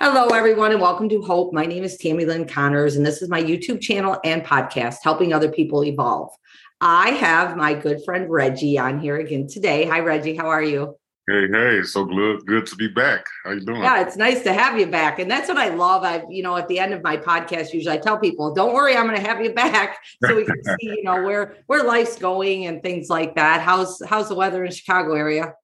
Hello, everyone, and welcome to Hope. My name is Tammy Lynn Connors, and this is my YouTube channel and podcast, helping other people evolve. I have my good friend Reggie on here again today. Hi, Reggie. How are you? Hey, hey, so good, good to be back. How you doing? Yeah, it's nice to have you back, and that's what I love. I, you know, at the end of my podcast, usually I tell people, "Don't worry, I'm going to have you back, so we can see, you know, where where life's going and things like that." How's how's the weather in Chicago area?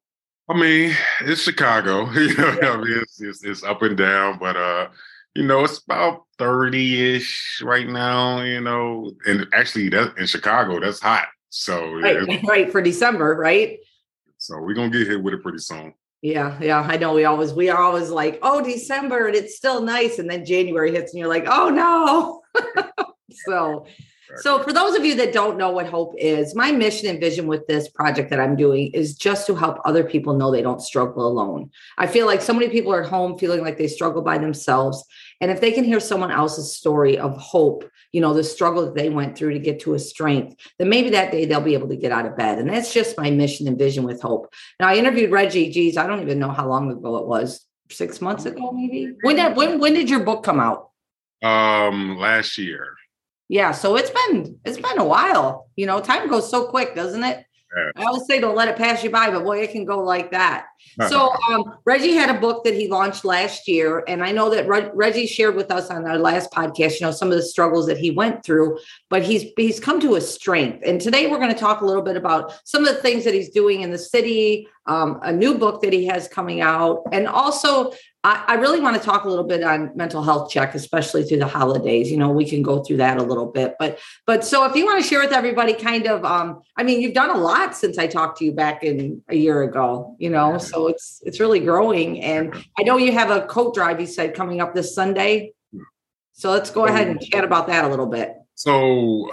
I mean, it's Chicago. You know, yeah. I mean, it's, it's, it's up and down, but uh, you know, it's about thirty ish right now. You know, and actually, that in Chicago, that's hot. So right, right for December, right? So we're gonna get hit with it pretty soon. Yeah, yeah, I know. We always we are always like, oh, December, and it's still nice, and then January hits, and you're like, oh no. so so, for those of you that don't know what hope is, my mission and vision with this project that I'm doing is just to help other people know they don't struggle alone. I feel like so many people are at home feeling like they struggle by themselves. And if they can hear someone else's story of hope, you know, the struggle that they went through to get to a strength, then maybe that day they'll be able to get out of bed. And that's just my mission and vision with hope. Now, I interviewed Reggie, geez, I don't even know how long ago it was, six months ago, maybe. When did, when, when did your book come out? Um, last year yeah so it's been it's been a while you know time goes so quick doesn't it I always say don't let it pass you by, but boy, it can go like that. so um, Reggie had a book that he launched last year, and I know that Re- Reggie shared with us on our last podcast, you know, some of the struggles that he went through, but he's he's come to a strength. And today we're going to talk a little bit about some of the things that he's doing in the city, um, a new book that he has coming out, and also I, I, really want to talk a little bit on mental health check, especially through the holidays. You know, we can go through that a little bit, but but so if you want to share with everybody, kind of, um, I mean, you've done a lot since I talked to you back in a year ago. You know, so it's it's really growing, and I know you have a coat drive. You said coming up this Sunday, so let's go ahead and chat about that a little bit. So,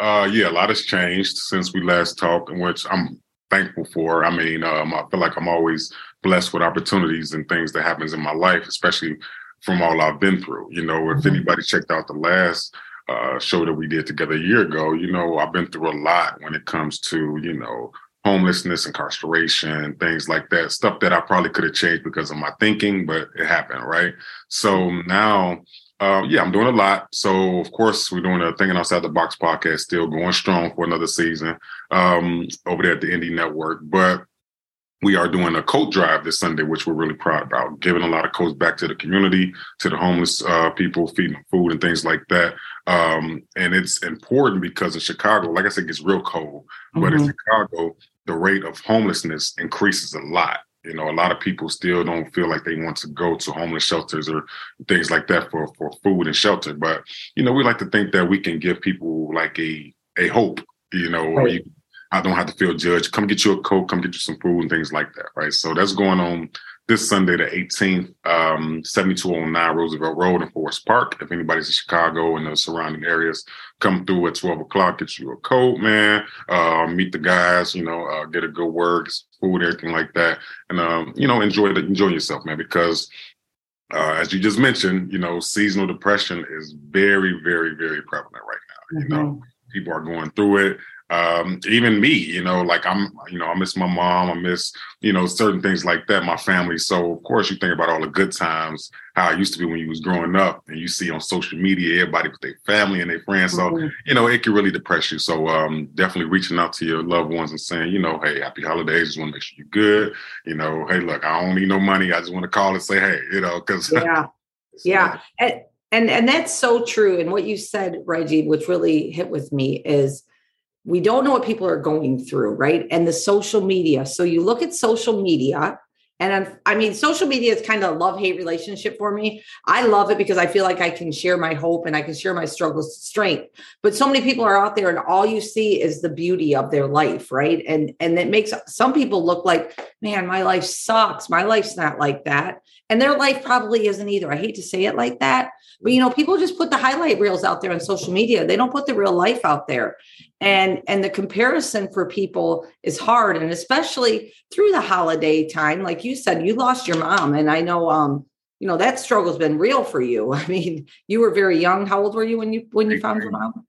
uh, yeah, a lot has changed since we last talked, in which I'm thankful for. I mean, um, I feel like I'm always blessed with opportunities and things that happens in my life, especially from all I've been through. You know, if mm-hmm. anybody checked out the last uh, show that we did together a year ago, you know, I've been through a lot when it comes to, you know, homelessness, incarceration, things like that, stuff that I probably could have changed because of my thinking, but it happened, right? So mm-hmm. now, uh, yeah, I'm doing a lot. So of course, we're doing a Thinking Outside the Box podcast, still going strong for another season um, over there at the Indie Network. But we are doing a coat drive this Sunday, which we're really proud about, giving a lot of coats back to the community, to the homeless uh, people, feeding them food and things like that. Um, and it's important because in Chicago, like I said, it gets real cold, mm-hmm. but in mm-hmm. Chicago, the rate of homelessness increases a lot. You know, a lot of people still don't feel like they want to go to homeless shelters or things like that for, for food and shelter. But, you know, we like to think that we can give people like a a hope, you know, right. you I don't have to feel judged. Come get you a coat, come get you some food and things like that, right? So that's going on this Sunday, the 18th, um, 7209 Roosevelt Road in Forest Park. If anybody's in Chicago and the surrounding areas, come through at 12 o'clock, get you a coat, man, uh, meet the guys, you know, uh, get a good word, food, everything like that. And, um, you know, enjoy the, enjoy yourself, man, because uh, as you just mentioned, you know, seasonal depression is very, very, very prevalent right now. Mm-hmm. You know, mm-hmm. people are going through it um, even me, you know, like I'm, you know, I miss my mom, I miss, you know, certain things like that, my family. So of course you think about all the good times, how it used to be when you was growing up and you see on social media, everybody with their family and their friends. So, mm-hmm. you know, it can really depress you. So um, definitely reaching out to your loved ones and saying, you know, hey, happy holidays. Just want to make sure you're good. You know, hey, look, I don't need no money. I just want to call and say, hey, you know, because yeah. yeah. And, and and that's so true. And what you said, Reggie, which really hit with me is we don't know what people are going through, right? And the social media. So you look at social media, and I mean, social media is kind of a love hate relationship for me. I love it because I feel like I can share my hope and I can share my struggles, strength. But so many people are out there, and all you see is the beauty of their life, right? And and it makes some people look like, man, my life sucks. My life's not like that, and their life probably isn't either. I hate to say it like that, but you know, people just put the highlight reels out there on social media. They don't put the real life out there and and the comparison for people is hard and especially through the holiday time like you said you lost your mom and i know um you know that struggle's been real for you i mean you were very young how old were you when you when you 18. found your mom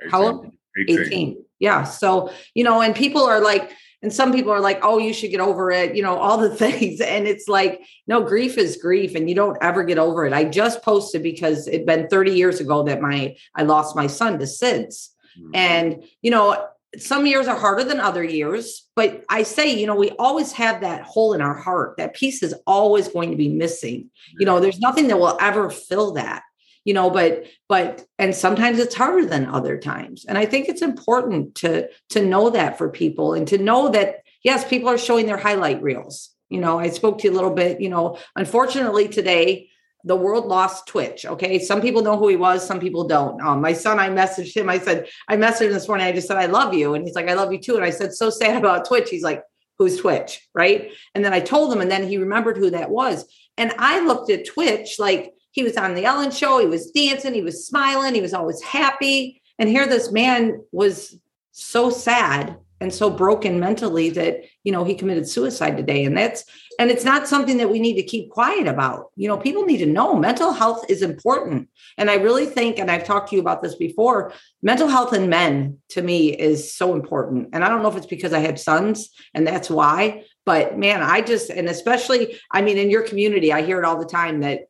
18. how old 18. 18 yeah so you know and people are like and some people are like oh you should get over it you know all the things and it's like no grief is grief and you don't ever get over it i just posted because it'd been 30 years ago that my i lost my son to sids. And you know some years are harder than other years but i say you know we always have that hole in our heart that piece is always going to be missing. You know there's nothing that will ever fill that you know but but and sometimes it's harder than other times. And i think it's important to to know that for people and to know that yes people are showing their highlight reels. You know i spoke to you a little bit you know unfortunately today the world lost twitch okay some people know who he was some people don't um, my son i messaged him i said i messaged him this morning i just said i love you and he's like i love you too and i said so sad about twitch he's like who's twitch right and then i told him and then he remembered who that was and i looked at twitch like he was on the Ellen show. He was dancing. He was smiling. He was always happy. And here this man was so sad and so broken mentally that you know he committed suicide today. And that's and it's not something that we need to keep quiet about. You know people need to know mental health is important. And i really think and i've talked to you about this before mental health in men to me is so important. And i don't know if it's because i have sons and that's why but man i just and especially i mean in your community i hear it all the time that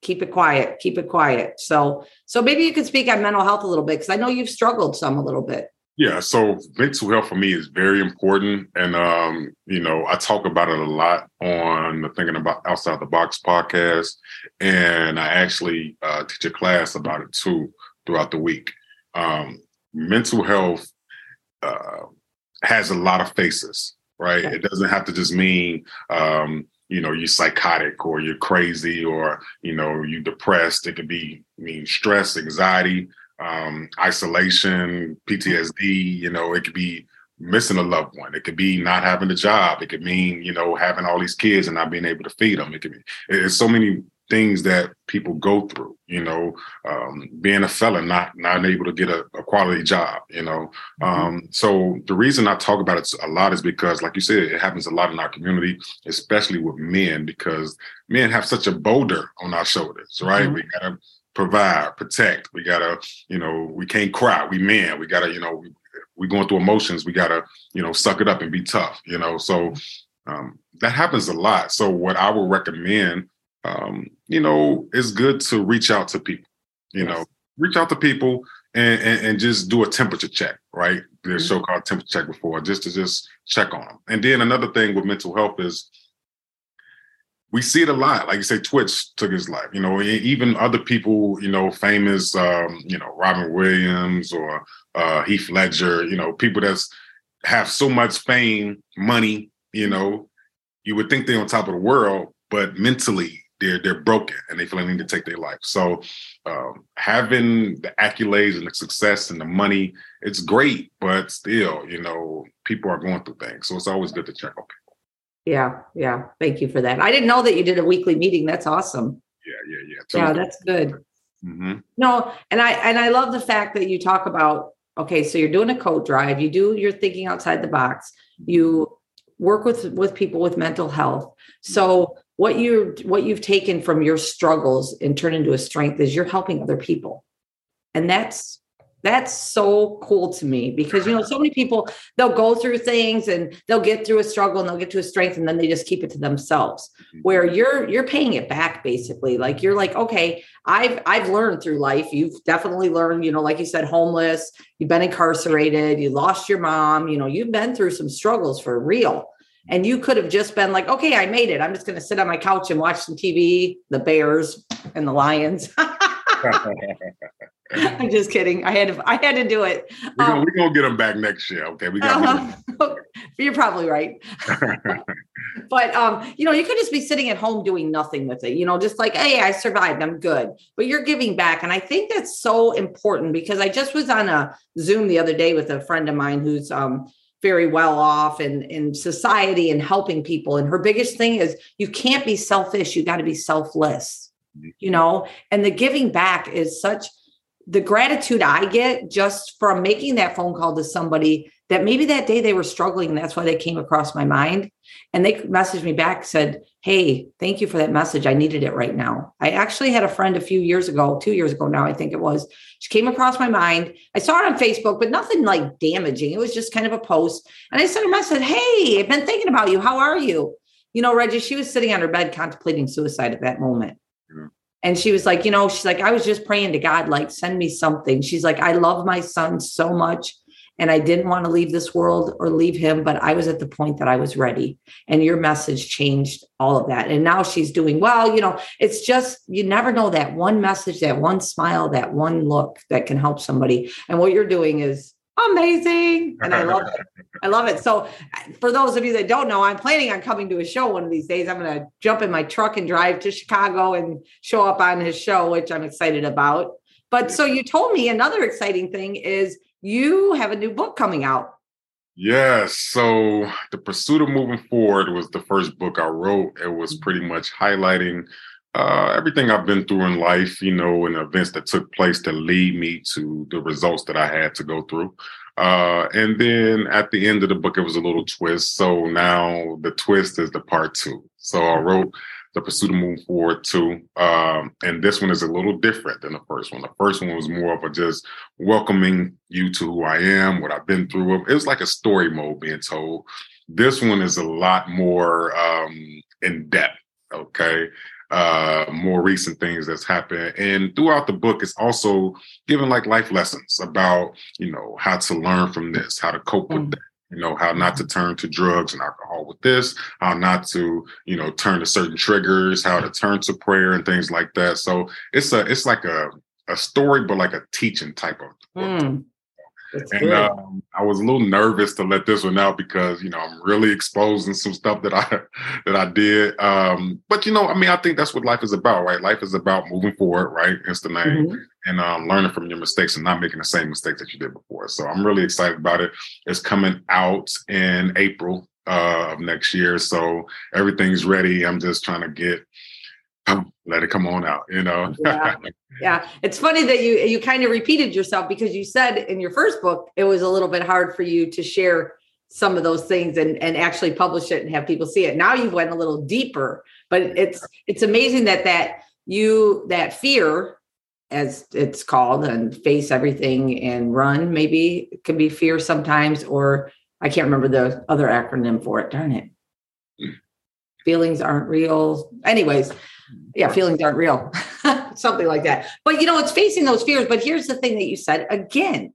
keep it quiet keep it quiet. So so maybe you could speak on mental health a little bit because i know you've struggled some a little bit yeah so mental health for me is very important and um you know i talk about it a lot on the thinking about outside the box podcast and i actually uh, teach a class about it too throughout the week. Um mental health uh, has a lot of faces right? It doesn't have to just mean um you know you're psychotic or you're crazy or you know you're depressed. It could be mean stress anxiety um, isolation ptsd you know it could be missing a loved one. It could be not having a job. It could mean you know having all these kids and not being able to feed them it could be it's so many things that people go through you know um, being a felon not not able to get a, a quality job you know? Mm-hmm. um, so the reason i talk about it a lot is because like you said it happens a lot in our community especially with men because men have such a boulder on our shoulders right? Mm-hmm. we gotta provide protect we gotta you know we can't cry we men we gotta you know we, we going through emotions we gotta you know suck it up and be tough you know so um, that happens a lot so what i would recommend um, you know, it's good to reach out to people. You yes. know, reach out to people and, and, and just do a temperature check, right? The mm-hmm. show called temperature check before, just to just check on them. And then another thing with mental health is we see it a lot. Like you say, Twitch took his life. You know, even other people, you know, famous, um, you know, Robin Williams or uh, Heath Ledger. You know, people that's have so much fame, money. You know, you would think they're on top of the world, but mentally they're they're broken and they feel like they need to take their life. So um, having the accolades and the success and the money, it's great, but still, you know, people are going through things. So it's always good to check on people. Yeah, yeah. Thank you for that. I didn't know that you did a weekly meeting. That's awesome. Yeah, yeah, yeah. Totally. Yeah, that's good. Mm-hmm. No, and I and I love the fact that you talk about okay, so you're doing a coat drive, you do you're thinking outside the box, you work with with people with mental health. So what you what you've taken from your struggles and turn into a strength is you're helping other people and that's that's so cool to me because you know so many people they'll go through things and they'll get through a struggle and they'll get to a strength and then they just keep it to themselves mm-hmm. where you're you're paying it back basically like you're like okay i've i've learned through life you've definitely learned you know like you said homeless you've been incarcerated you lost your mom you know you've been through some struggles for real and you could have just been like, okay, I made it. I'm just going to sit on my couch and watch some TV, the Bears and the Lions. I'm just kidding. I had to. I had to do it. We're gonna, um, we're gonna get them back next year. Okay, we got. Uh-huh. You're probably right. but um, you know, you could just be sitting at home doing nothing with it. You know, just like, hey, I survived. I'm good. But you're giving back, and I think that's so important because I just was on a Zoom the other day with a friend of mine who's um very well off in in society and helping people and her biggest thing is you can't be selfish you got to be selfless mm-hmm. you know and the giving back is such the gratitude i get just from making that phone call to somebody that maybe that day they were struggling that's why they came across my mind And they messaged me back, said, Hey, thank you for that message. I needed it right now. I actually had a friend a few years ago, two years ago now, I think it was. She came across my mind. I saw it on Facebook, but nothing like damaging. It was just kind of a post. And I sent her a message, Hey, I've been thinking about you. How are you? You know, Reggie, she was sitting on her bed contemplating suicide at that moment. Mm-hmm. And she was like, you know, she's like, I was just praying to God, like, send me something. She's like, I love my son so much and I didn't want to leave this world or leave him, but I was at the point that I was ready. And your message changed all of that. And now she's doing well. You know, it's just, you never know that one message, that one smile, that one look that can help somebody. And what you're doing is amazing. And I love it. I love it. So, for those of you that don't know, I'm planning on coming to a show one of these days. I'm going to jump in my truck and drive to Chicago and show up on his show, which I'm excited about. But so you told me another exciting thing is you have a new book coming out. Yes. So the pursuit of moving forward was the first book I wrote. It was mm-hmm. pretty much highlighting uh, everything I've been through in life, you know, and events that took place to lead me to the results that I had to go through. Uh, and then at the end of the book, it was a little twist. So now the twist is the part two. So I wrote the pursuit of moving forward 2. Um, and this one is a little different than the first one. The first one was more of a just welcoming you to who I am, what I've been through. It was like a story mode being told. This one is a lot more um, in depth. Okay. Uh, more recent things that's happened. And throughout the book, it's also given like life lessons about, you know, how to learn from this, how to cope with mm. that you know how not to turn to drugs and alcohol with this how not to you know turn to certain triggers how to turn to prayer and things like that so it's a it's like a a story but like a teaching type of mm. That's and um, I was a little nervous to let this one out because you know I'm really exposing some stuff that I that I did. Um, but you know, I mean, I think that's what life is about, right? Life is about moving forward, right? It's the name, mm-hmm. and um, learning from your mistakes and not making the same mistakes that you did before. So I'm really excited about it. It's coming out in April uh, of next year, so everything's ready. I'm just trying to get let it come on out you know? Yeah. yeah. It's funny that you you kind of repeated yourself because you said in your first book it was a little bit hard for you to share some of those things and and actually publish it and have people see it. Now you've went a little deeper but it's it's amazing that that you that fear as it's called and face everything and run maybe it can be fear sometimes or i can't remember the other acronym for it darn it. Hmm. feelings aren't real. Anyways yeah, feelings aren't real, something like that. But you know, it's facing those fears. But here's the thing that you said again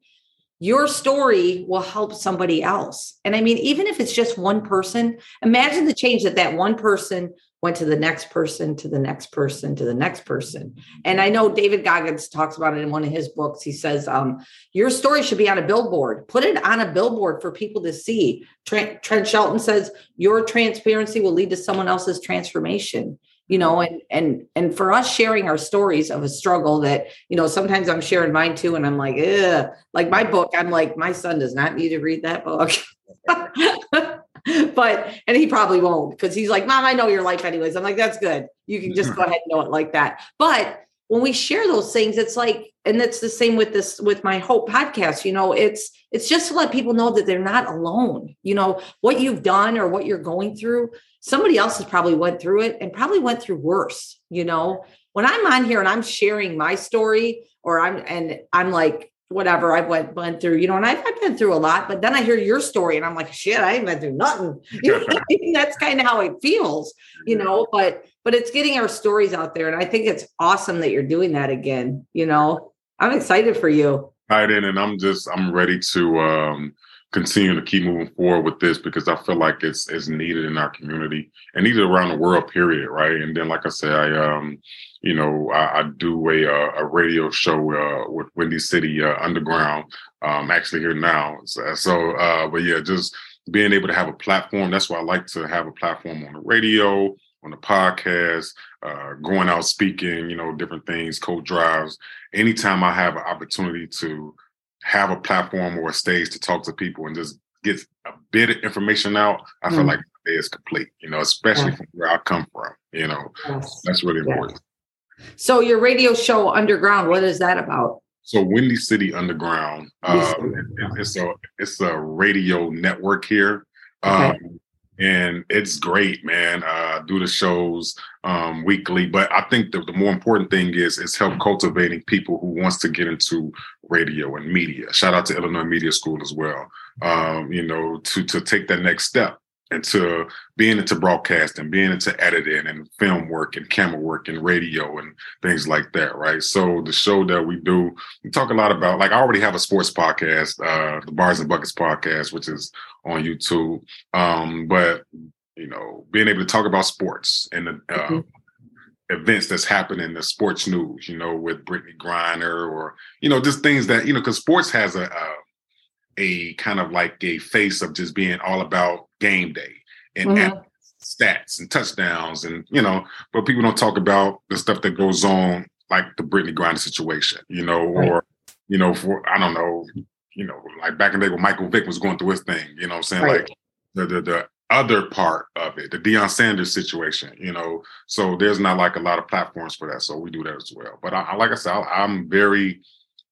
your story will help somebody else. And I mean, even if it's just one person, imagine the change that that one person went to the next person, to the next person, to the next person. And I know David Goggins talks about it in one of his books. He says, um, Your story should be on a billboard. Put it on a billboard for people to see. Trent, Trent Shelton says, Your transparency will lead to someone else's transformation you know and and and for us sharing our stories of a struggle that you know sometimes i'm sharing mine too and i'm like Ugh. like my book i'm like my son does not need to read that book. But and he probably won't because he's like mom i know your life anyways. I'm like that's good. You can just mm-hmm. go ahead and know it like that. But when we share those things it's like and it's the same with this with my hope podcast you know it's it's just to let people know that they're not alone you know what you've done or what you're going through somebody else has probably went through it and probably went through worse you know? When i'm on here and i'm sharing my story or i'm and i'm like whatever I've went went through, you know, and I've, I've, been through a lot, but then I hear your story and I'm like, shit, I ain't been through nothing. You know, that's kind of how it feels, you know, but but it's getting our stories out there. And I think it's awesome that you're doing that again. You know, I'm excited for you. Right in, and I'm just I'm ready to um continue to keep moving forward with this because I feel like it's it's needed in our community and needed around the world, period. Right. And then, like I said, I um, you know, I, I do a a radio show uh, with Windy City uh, Underground. Um, actually here now. So, so uh, but yeah, just being able to have a platform. That's why I like to have a platform on the radio, on the podcast, uh, going out speaking, you know, different things, cold drives. Anytime I have an opportunity to have a platform or a stage to talk to people and just get a bit of information out, I mm. feel like it is complete, you know, especially yeah. from where I come from, you know, yes. that's really important. So your radio show Underground, what is that about? So Windy City Underground, um, it's a it's a radio network here, okay. um, and it's great, man. Uh, do the shows um, weekly, but I think the, the more important thing is is help cultivating people who wants to get into radio and media. Shout out to Illinois Media School as well. Um, you know, to to take that next step into being into broadcasting, being into editing and film work and camera work and radio and things like that, right? So the show that we do, we talk a lot about like I already have a sports podcast, uh, the Bars and Buckets podcast, which is on YouTube. Um, but you know, being able to talk about sports and the uh, mm-hmm. events that's happening in the sports news, you know, with Brittney Griner or you know, just things that you know, because sports has a, a a kind of like a face of just being all about game day and mm-hmm. stats and touchdowns and you know, but people don't talk about the stuff that goes on like the Brittney Griner situation, you know, right. or you know, for I don't know, you know, like back in the day when Michael Vick was going through his thing, you know I'm saying? Right. Like the, the the other part of it, the Deion Sanders situation, you know. So there's not like a lot of platforms for that. So we do that as well. But I, like I said, I, I'm very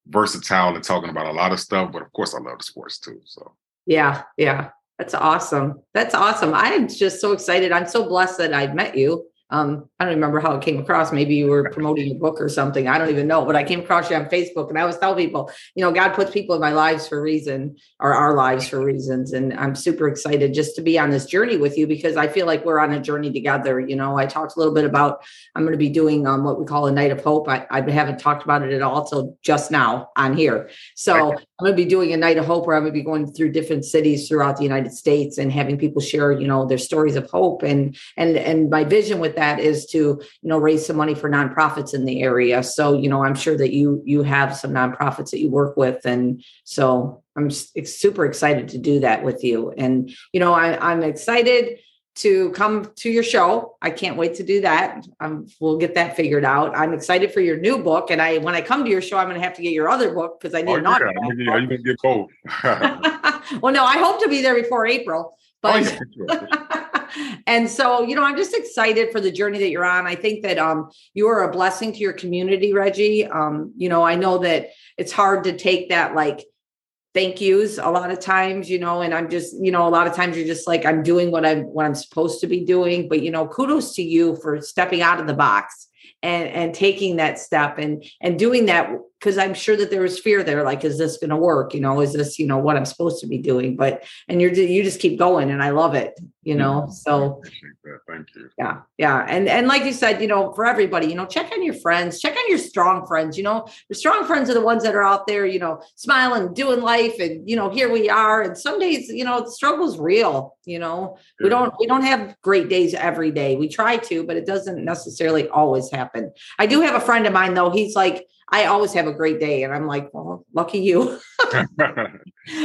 versatile and talking about a lot of stuff, but of course I love the sports too. So yeah, yeah. That's awesome. That's awesome. I'm just so excited. I'm so blessed that I've met you. Um, I don't remember how it came across. Maybe you were promoting a book or something. I don't even know, but I came across you on Facebook and I always tell people, you know, God puts people in my lives for a reason or our lives for reasons. And I'm super excited just to be on this journey with you because I feel like we're on a journey together. You know, I talked a little bit about, I'm going to be doing um, what we call a night of hope. I, I haven't talked about it at all till just now on here. So I'm going to be doing a night of hope where I'm going to be going through different cities throughout the United States and having people share, you know, their stories of hope. And, and, and my vision with that is to, you know, raise some money for nonprofits in the area. So, you know, I'm sure that you, you have some nonprofits that you work with. And so I'm super excited to do that with you. And, you know, I, I'm excited to come to your show. I can't wait to do that. Um, we'll get that figured out. I'm excited for your new book, and I when I come to your show, I'm going to have to get your other book because I need oh, an autograph. Are you going to get cold? well, no, I hope to be there before April. But oh, yeah, and so you know, I'm just excited for the journey that you're on. I think that um, you are a blessing to your community, Reggie. Um, you know, I know that it's hard to take that like thank yous a lot of times you know and i'm just you know a lot of times you're just like i'm doing what i'm what i'm supposed to be doing but you know kudos to you for stepping out of the box and and taking that step and and doing that because I'm sure that there was fear there. Like, is this going to work? You know, is this, you know, what I'm supposed to be doing? But, and you're, you just keep going and I love it, you know? Yeah, so thank you. Yeah. Yeah. And, and like you said, you know, for everybody, you know, check on your friends, check on your strong friends, you know, your strong friends are the ones that are out there, you know, smiling, doing life. And, you know, here we are. And some days, you know, the struggle's real, you know, yeah. we don't, we don't have great days every day. We try to, but it doesn't necessarily always happen. I do have a friend of mine though. He's like, I always have a great day. And I'm like, well, lucky you.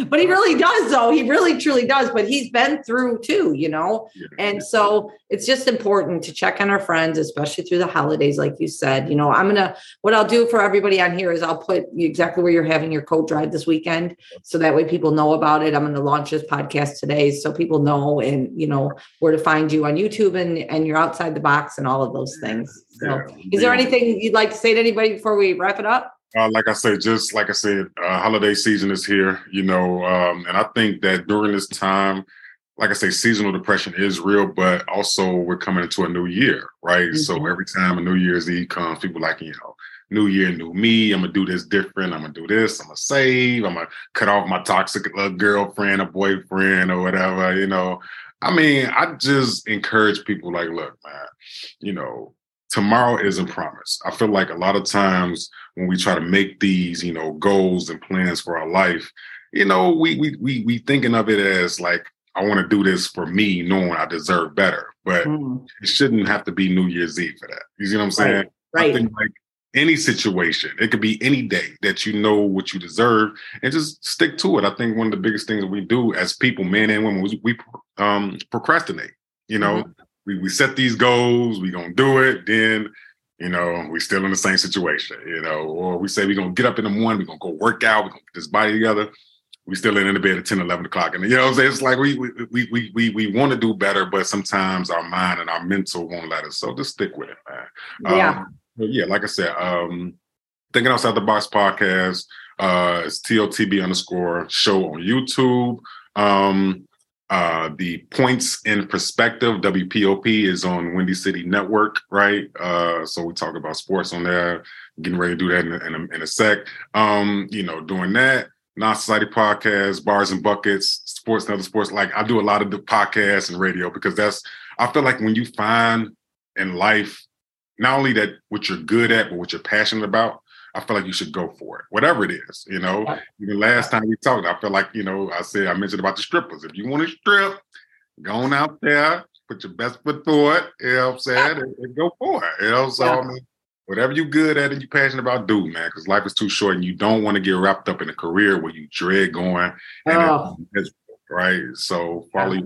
but he really does, though. He really truly does. But he's been through too, you know? Yeah. And so it's just important to check on our friends, especially through the holidays, like you said. You know, I'm going to, what I'll do for everybody on here is I'll put exactly where you're having your coat drive this weekend. So that way people know about it. I'm going to launch this podcast today so people know and, you know, where to find you on YouTube and, and you're outside the box and all of those things. So, yeah. is there anything you'd like to say to anybody before we wrap it up? Uh, like I said, just like I said, uh, holiday season is here, you know, um, and I think that during this time, like I say, seasonal depression is real, but also we're coming into a new year, right? Mm-hmm. So every time a New Year's Eve comes, people like, you know, new year, new me. I'm gonna do this different. I'm gonna do this. I'm gonna save. I'm gonna cut off my toxic uh, girlfriend or boyfriend or whatever. You know, I mean, I just encourage people like, look, man, you know, tomorrow isn't promised. I feel like a lot of times when we try to make these, you know, goals and plans for our life, you know, we we we we thinking of it as like I want to do this for me, knowing I deserve better. But mm. it shouldn't have to be New Year's Eve for that. You see what I'm saying? Right. right. I think like any situation, it could be any day that you know what you deserve and just stick to it. I think one of the biggest things that we do as people, men and women, we, we um, procrastinate. You know, mm-hmm we, we set these goals, we gonna do it, then you know, we still in the same situation, you know, or we say we're gonna get up in the morning, we're gonna go work out, we're gonna get this body together. We still in the bed at 10, 11 o'clock. And you know what I'm saying? It's like we we we we we, we want to do better, but sometimes our mind and our mental won't let us. So just stick with it, man. Yeah. Um, yeah, like I said, um, thinking outside the box podcast, uh, it's TOTB underscore show on YouTube. Um, Uh, the Points in Perspective, WPOP, is on Windy City Network, right? Uh, so we talk about sports on there. Getting ready to do that in a, in a, in a sec. Um, you know, doing that. Non Society podcast, Bars and Buckets, sports and other sports. Like I do a lot of the podcasts and radio because that's, I feel like when you find in life, not only that what you're good at, but what you're passionate about, I feel like you should go for it, whatever it is. You know, even last time we talked, I feel like you know, I said I mentioned about the strippers. If you want to strip, go on out there, put your best foot forward. You know what I'm saying, and, and go for it. You know, so yeah. I mean, whatever you're good at and you're passionate about, do man, because life is too short, and you don't want to get wrapped up in a career where you dread going. And oh. right, so follow yeah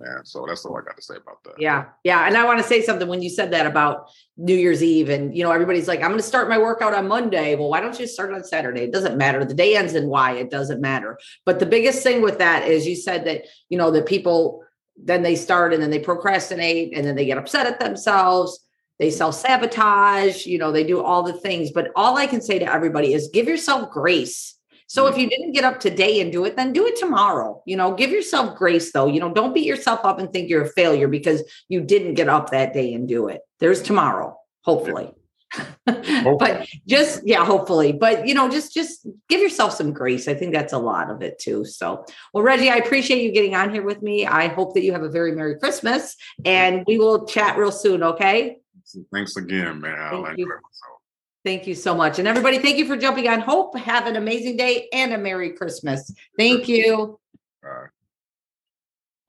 man. So that's all I got to say about that. Yeah. Yeah. And I want to say something when you said that about New Year's Eve and, you know, everybody's like, I'm going to start my workout on Monday. Well, why don't you start on Saturday? It doesn't matter. The day ends in why it doesn't matter. But the biggest thing with that is you said that, you know, that people then they start and then they procrastinate and then they get upset at themselves. They self sabotage, you know, they do all the things. But all I can say to everybody is give yourself grace so if mm. you didn't get up today and do it, then do it tomorrow. You know, give yourself grace though. You know, don't beat yourself up and think you're a failure because you didn't get up that day and do it. There's tomorrow, hopefully. but just yeah, hopefully. But you know, just just give yourself some grace. I think that's a lot of it too. So, well, Reggie, I appreciate you getting on here with me. I hope that you have a very Merry Christmas and we will chat real soon, okay? Thanks again, man. Thank you. Thank you so much. And everybody, thank you for jumping on Hope. Have an amazing day and a Merry Christmas. Thank you.